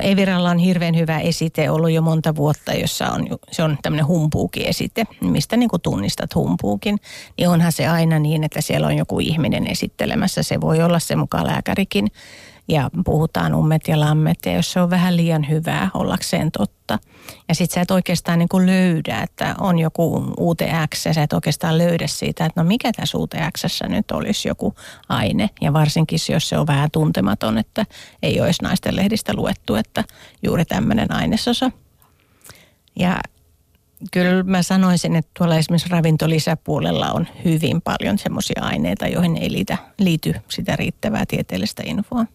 Eviralla on hirveän hyvä esite ollut jo monta vuotta, jossa on, se on tämmöinen humpuuki-esite, mistä niin kuin tunnistat humpuukin. Niin onhan se aina niin, että siellä on joku ihminen esittelemässä. Se voi olla se mukaan lääkärikin ja puhutaan ummet ja lammet ja jos se on vähän liian hyvää ollakseen totta. Ja sit sä et oikeastaan niin kuin löydä, että on joku UTX ja sä et oikeastaan löydä siitä, että no mikä tässä UTXssä nyt olisi joku aine. Ja varsinkin jos se on vähän tuntematon, että ei olisi naisten lehdistä luettu, että juuri tämmöinen ainesosa. Ja kyllä mä sanoisin, että tuolla esimerkiksi ravintolisäpuolella on hyvin paljon semmoisia aineita, joihin ei liity sitä riittävää tieteellistä infoa.